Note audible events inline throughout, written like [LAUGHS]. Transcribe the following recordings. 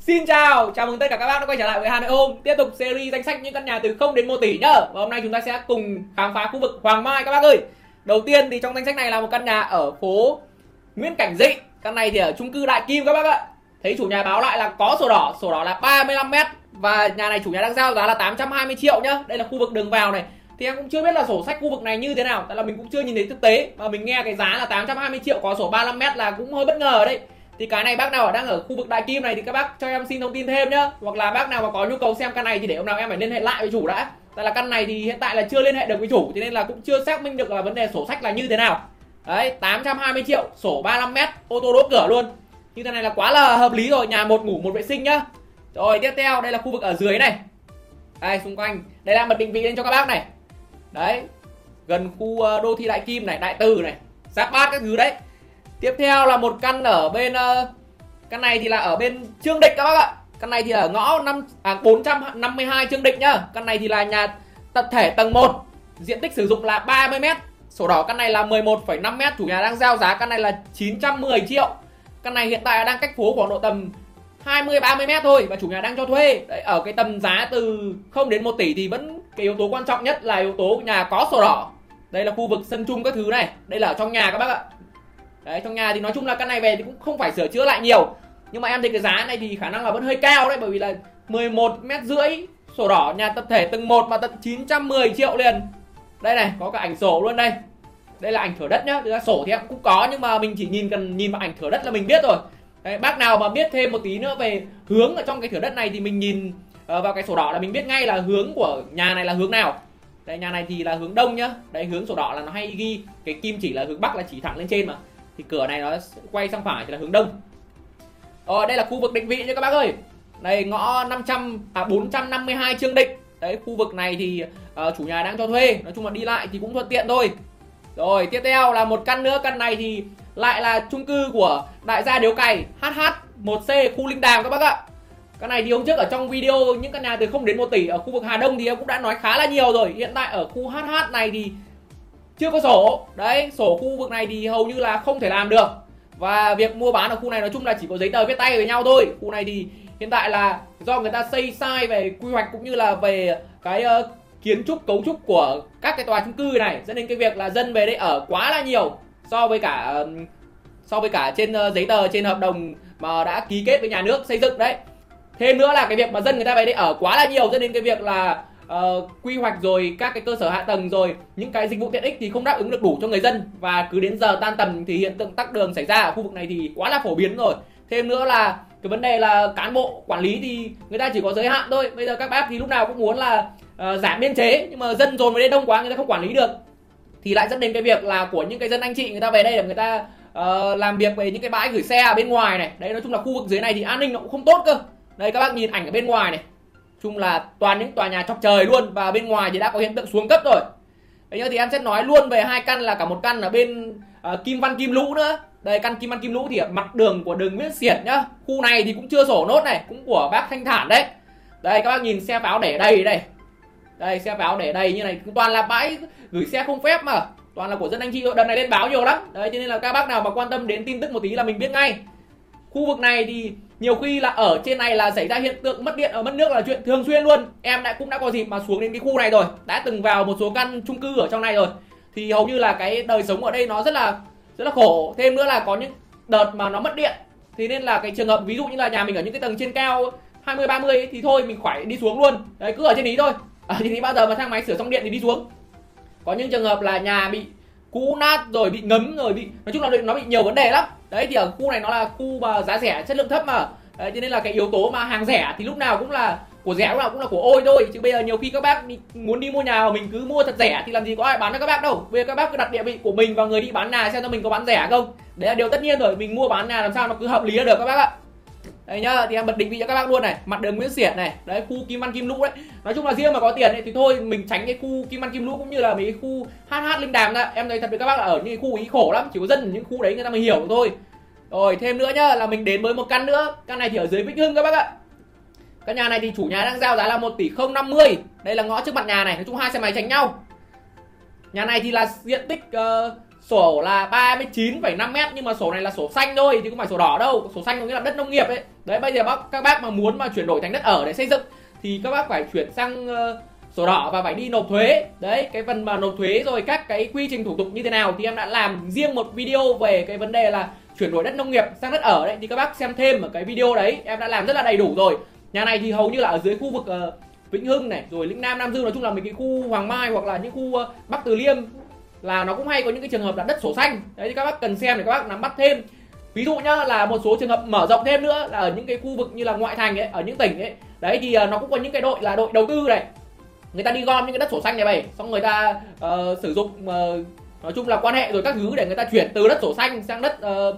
Xin chào, chào mừng tất cả các bác đã quay trở lại với Hà Nội hôm Tiếp tục series danh sách những căn nhà từ 0 đến 1 tỷ nhá. Và hôm nay chúng ta sẽ cùng khám phá khu vực Hoàng Mai các bác ơi. Đầu tiên thì trong danh sách này là một căn nhà ở phố Nguyễn Cảnh Dị. Căn này thì ở chung cư Đại Kim các bác ạ. Thấy chủ nhà báo lại là có sổ đỏ, sổ đỏ là 35m Và nhà này chủ nhà đang giao giá là 820 triệu nhá. Đây là khu vực đường vào này. Thì em cũng chưa biết là sổ sách khu vực này như thế nào. Tại là mình cũng chưa nhìn thấy thực tế. Mà mình nghe cái giá là 820 triệu có sổ 35m là cũng hơi bất ngờ đấy thì cái này bác nào ở đang ở khu vực Đại Kim này thì các bác cho em xin thông tin thêm nhá. Hoặc là bác nào mà có nhu cầu xem căn này thì để hôm nào em phải liên hệ lại với chủ đã. Tại là căn này thì hiện tại là chưa liên hệ được với chủ cho nên là cũng chưa xác minh được là vấn đề sổ sách là như thế nào. Đấy 820 triệu, sổ 35 mét, ô tô đỗ cửa luôn. Như thế này là quá là hợp lý rồi, nhà một ngủ một vệ sinh nhá. Rồi, tiếp theo, đây là khu vực ở dưới này. Đây, xung quanh. Đây là mật định vị lên cho các bác này. Đấy, gần khu ờ, đô thị đại kim này, đại từ này. Giáp bát các thứ đấy tiếp theo là một căn ở bên uh, căn này thì là ở bên trương định các bác ạ. Căn này thì ở ngõ năm à 452 trương định nhá. Căn này thì là nhà tập thể tầng 1 diện tích sử dụng là 30 m sổ đỏ căn này là 11,5 m chủ nhà đang giao giá căn này là 910 triệu. Căn này hiện tại đang cách phố khoảng độ tầm 20 30 mét thôi và chủ nhà đang cho thuê. Đấy, ở cái tầm giá từ 0 đến 1 tỷ thì vẫn cái yếu tố quan trọng nhất là yếu tố nhà có sổ đỏ. Đây là khu vực sân chung các thứ này. Đây là ở trong nhà các bác ạ đấy trong nhà thì nói chung là căn này về thì cũng không phải sửa chữa lại nhiều. Nhưng mà em thấy cái giá này thì khả năng là vẫn hơi cao đấy bởi vì là 11 mét rưỡi sổ đỏ nhà tập thể tầng 1 mà tận 910 triệu liền. Đây này có cả ảnh sổ luôn đây. Đây là ảnh thửa đất nhá ra sổ thì em cũng có nhưng mà mình chỉ nhìn cần nhìn vào ảnh thửa đất là mình biết rồi. Đấy, bác nào mà biết thêm một tí nữa về hướng ở trong cái thửa đất này thì mình nhìn uh, vào cái sổ đỏ là mình biết ngay là hướng của nhà này là hướng nào. Đây nhà này thì là hướng đông nhá. Đây hướng sổ đỏ là nó hay ghi cái kim chỉ là hướng bắc là chỉ thẳng lên trên mà thì cửa này nó quay sang phải thì là hướng đông. Rồi đây là khu vực định vị nha các bác ơi. Đây ngõ 500 à 452 Trương Định. Đấy khu vực này thì uh, chủ nhà đang cho thuê. Nói chung là đi lại thì cũng thuận tiện thôi. Rồi tiếp theo là một căn nữa. Căn này thì lại là chung cư của đại gia điếu cày HH 1C khu Linh Đàm các bác ạ. Căn này thì hôm trước ở trong video những căn nhà từ 0 đến 1 tỷ ở khu vực Hà Đông thì em cũng đã nói khá là nhiều rồi. Hiện tại ở khu HH này thì chưa có sổ. Đấy sổ khu vực này thì hầu như là không thể làm được. Và việc mua bán ở khu này nói chung là chỉ có giấy tờ viết tay với nhau thôi. Khu này thì hiện tại là do người ta xây sai về quy hoạch cũng như là về cái uh, kiến trúc cấu trúc của các cái tòa chung cư này. Dẫn đến cái việc là dân về đây ở quá là nhiều so với cả uh, so với cả trên uh, giấy tờ trên hợp đồng mà đã ký kết với nhà nước xây dựng. Đấy. Thêm nữa là cái việc mà dân người ta về đây ở quá là nhiều dẫn đến cái việc là uh, quy hoạch rồi các cái cơ sở hạ tầng rồi những cái dịch vụ tiện ích thì không đáp ứng được đủ cho người dân. Và cứ đến giờ tan tầm thì hiện tượng tắc đường xảy ra ở khu vực này thì quá là phổ biến rồi. Thêm nữa là cái vấn đề là cán bộ quản lý thì người ta chỉ có giới hạn thôi. Bây giờ các bác thì lúc nào cũng muốn là uh, giảm biên chế nhưng mà dân dồn về đây đông quá người ta không quản lý được. Thì lại dẫn đến cái việc là của những cái dân anh chị người ta về đây để người ta uh, làm việc về những cái bãi gửi xe ở bên ngoài này. Đấy nói chung là khu vực dưới này thì an ninh nó cũng không tốt cơ. Đây các bác nhìn ảnh ở bên ngoài này chung là toàn những tòa nhà chọc trời luôn và bên ngoài thì đã có hiện tượng xuống cấp rồi. Đấy nhá thì em sẽ nói luôn về hai căn là cả một căn ở bên uh, Kim Văn Kim Lũ nữa. Đây căn Kim Văn Kim Lũ thì ở mặt đường của đường Nguyễn Xiển nhá. Khu này thì cũng chưa sổ nốt này cũng của bác Thanh Thản đấy. Đây các bác nhìn xe pháo để đây đây. Đây xe pháo để đây như này toàn là bãi gửi xe không phép mà. Toàn là của dân anh chị đợt này lên báo nhiều lắm. Đấy cho nên là các bác nào mà quan tâm đến tin tức một tí là mình biết ngay. Khu vực này thì nhiều khi là ở trên này là xảy ra hiện tượng mất điện ở mất nước là chuyện thường xuyên luôn. Em đã cũng đã có dịp mà xuống đến cái khu này rồi đã từng vào một số căn chung cư ở trong này rồi. Thì hầu như là cái đời sống ở đây nó rất là rất là khổ. Thêm nữa là có những đợt mà nó mất điện. Thì nên là cái trường hợp ví dụ như là nhà mình ở những cái tầng trên cao 20 30 ấy, thì thôi mình khỏi đi xuống luôn. Đấy cứ ở trên ý thôi. [LAUGHS] Ở trên ý bao giờ mà thang máy sửa xong điện thì đi xuống. Có những trường hợp là nhà bị cũ nát rồi bị ngấm rồi bị nói chung là nó bị nhiều vấn đề lắm đấy thì ở khu này nó là khu mà giá rẻ chất lượng thấp mà. Đấy, cho nên là cái yếu tố mà hàng rẻ thì lúc nào cũng là của rẻ lúc nào cũng là của ôi thôi. Chứ bây giờ nhiều khi các bác muốn đi mua nhà mà mình cứ mua thật rẻ thì làm gì có ai bán cho các bác đâu. Bây giờ các bác cứ đặt địa vị của mình và người đi bán nhà xem cho mình có bán rẻ không? Đấy là điều tất nhiên rồi. Mình mua bán nhà làm sao nó cứ hợp lý được các bác ạ đấy nhá thì em bật định vị cho các bác luôn này. Mặt đường nguyễn xiển này. Đấy khu kim văn kim lũ đấy. Nói chung là riêng mà có tiền ấy, thì thôi mình tránh cái khu kim văn kim lũ cũng như là mấy cái khu hh linh đàm ra. Em thấy thật với các bác là ở những khu ý khổ lắm chỉ có dân ở những khu đấy người ta mới hiểu thôi. Rồi thêm nữa nhá là mình đến với một căn nữa. Căn này thì ở dưới vĩnh hưng các bác ạ. Căn nhà này thì chủ nhà đang giao giá là 1 tỷ 050 đây là ngõ trước mặt nhà này nói chung hai xe máy tránh nhau. Nhà này thì là diện tích uh, sổ là 39,5 mét nhưng mà sổ này là sổ xanh thôi chứ không phải sổ đỏ đâu. Sổ xanh có nghĩa là đất nông nghiệp ấy. Đấy bây giờ bác các bác mà muốn mà chuyển đổi thành đất ở để xây dựng thì các bác phải chuyển sang uh, sổ đỏ và phải đi nộp thuế. Đấy cái phần mà nộp thuế rồi các cái quy trình thủ tục như thế nào thì em đã làm riêng một video về cái vấn đề là chuyển đổi đất nông nghiệp sang đất ở đấy. Thì các bác xem thêm ở cái video đấy em đã làm rất là đầy đủ rồi. Nhà này thì hầu như là ở dưới khu vực uh, Vĩnh Hưng này rồi Lĩnh Nam Nam Dương nói chung là mấy cái khu Hoàng Mai hoặc là những khu uh, Bắc Từ Liêm là nó cũng hay có những cái trường hợp là đất sổ xanh. Đấy thì các bác cần xem để các bác nắm bắt thêm. Ví dụ nhá là một số trường hợp mở rộng thêm nữa là ở những cái khu vực như là ngoại thành ấy ở những tỉnh ấy. Đấy thì à, nó cũng có những cái đội là đội đầu tư này. Người ta đi gom những cái đất sổ xanh này về xong người ta uh, sử dụng uh, nói chung là quan hệ rồi các thứ để người ta chuyển từ đất sổ xanh sang đất uh,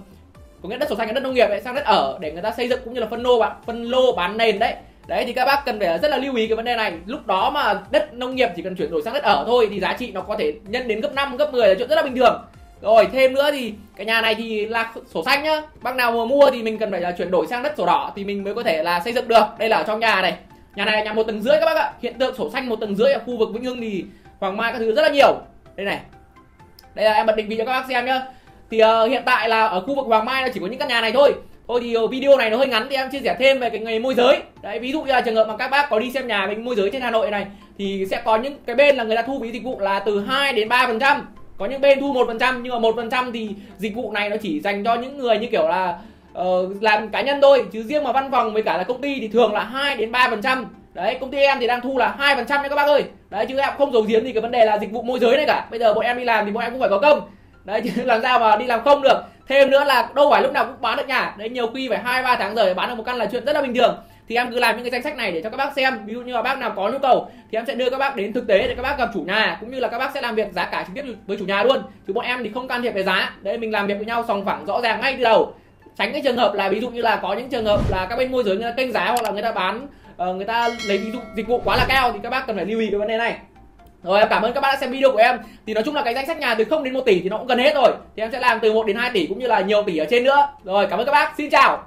có nghĩa đất sổ xanh là đất nông nghiệp ấy sang đất ở để người ta xây dựng cũng như là phân lô bạn phân lô bán nền đấy đấy thì các bác cần phải rất là lưu ý cái vấn đề này. Lúc đó mà đất nông nghiệp chỉ cần chuyển đổi sang đất ở thôi thì giá trị nó có thể nhân đến gấp 5, gấp 10 là chuyện rất là bình thường. Rồi thêm nữa thì cái nhà này thì là sổ xanh nhá. Bác nào mà mua thì mình cần phải là chuyển đổi sang đất sổ đỏ thì mình mới có thể là xây dựng được. Đây là ở trong nhà này. Nhà này nhà một tầng rưỡi các bác ạ. Hiện tượng sổ xanh một tầng rưỡi ở khu vực vĩnh hưng thì hoàng mai các thứ rất là nhiều. Đây này. Đây là em bật định vị cho các bác xem nhá. Thì uh, hiện tại là ở khu vực hoàng mai là chỉ có những căn nhà này thôi. Thôi thì ờ, video này nó hơi ngắn thì em chia sẻ thêm về cái nghề môi giới. Đấy ví dụ như là trường hợp mà các bác có đi xem nhà mình môi giới trên Hà Nội này thì sẽ có những cái bên là người ta thu phí dịch vụ là từ 2 đến 3%. Có những bên thu 1% nhưng mà 1% thì dịch vụ này nó chỉ dành cho những người như kiểu là uh, làm cá nhân thôi chứ riêng mà văn phòng với cả là công ty thì thường là 2 đến 3%. Đấy, công ty em thì đang thu là 2% nha các bác ơi. Đấy chứ em không giấu giếm thì cái vấn đề là dịch vụ môi giới này cả. Bây giờ bọn em đi làm thì bọn em cũng phải có công. Đấy, chứ làm sao mà đi làm không được. Thêm nữa là đâu phải lúc nào cũng bán được nhà. Đấy, nhiều khi phải hai, ba tháng rồi bán được một căn là chuyện rất là bình thường. Thì em cứ làm những cái danh sách này để cho các bác xem. Ví dụ như là bác nào có nhu cầu thì em sẽ đưa các bác đến thực tế để các bác gặp chủ nhà, cũng như là các bác sẽ làm việc giá cả trực tiếp với chủ nhà luôn. Chứ bọn em thì không can thiệp về giá. Đấy, mình làm việc với nhau sòng phẳng rõ ràng ngay từ đầu. Tránh cái trường hợp là ví dụ như là có những trường hợp là các bên môi giới người ta kênh giá hoặc là người ta bán ờ, người ta lấy ví dụ dịch vụ quá là cao thì các bác cần phải lưu ý cái vấn đề này rồi, em cảm ơn các bạn đã xem video của em. Thì nói chung là cái danh sách nhà từ 0 đến 1 tỷ thì nó cũng gần hết rồi. Thì em sẽ làm từ 1 đến 2 tỷ cũng như là nhiều tỷ ở trên nữa. Rồi, cảm ơn các bác. Xin chào.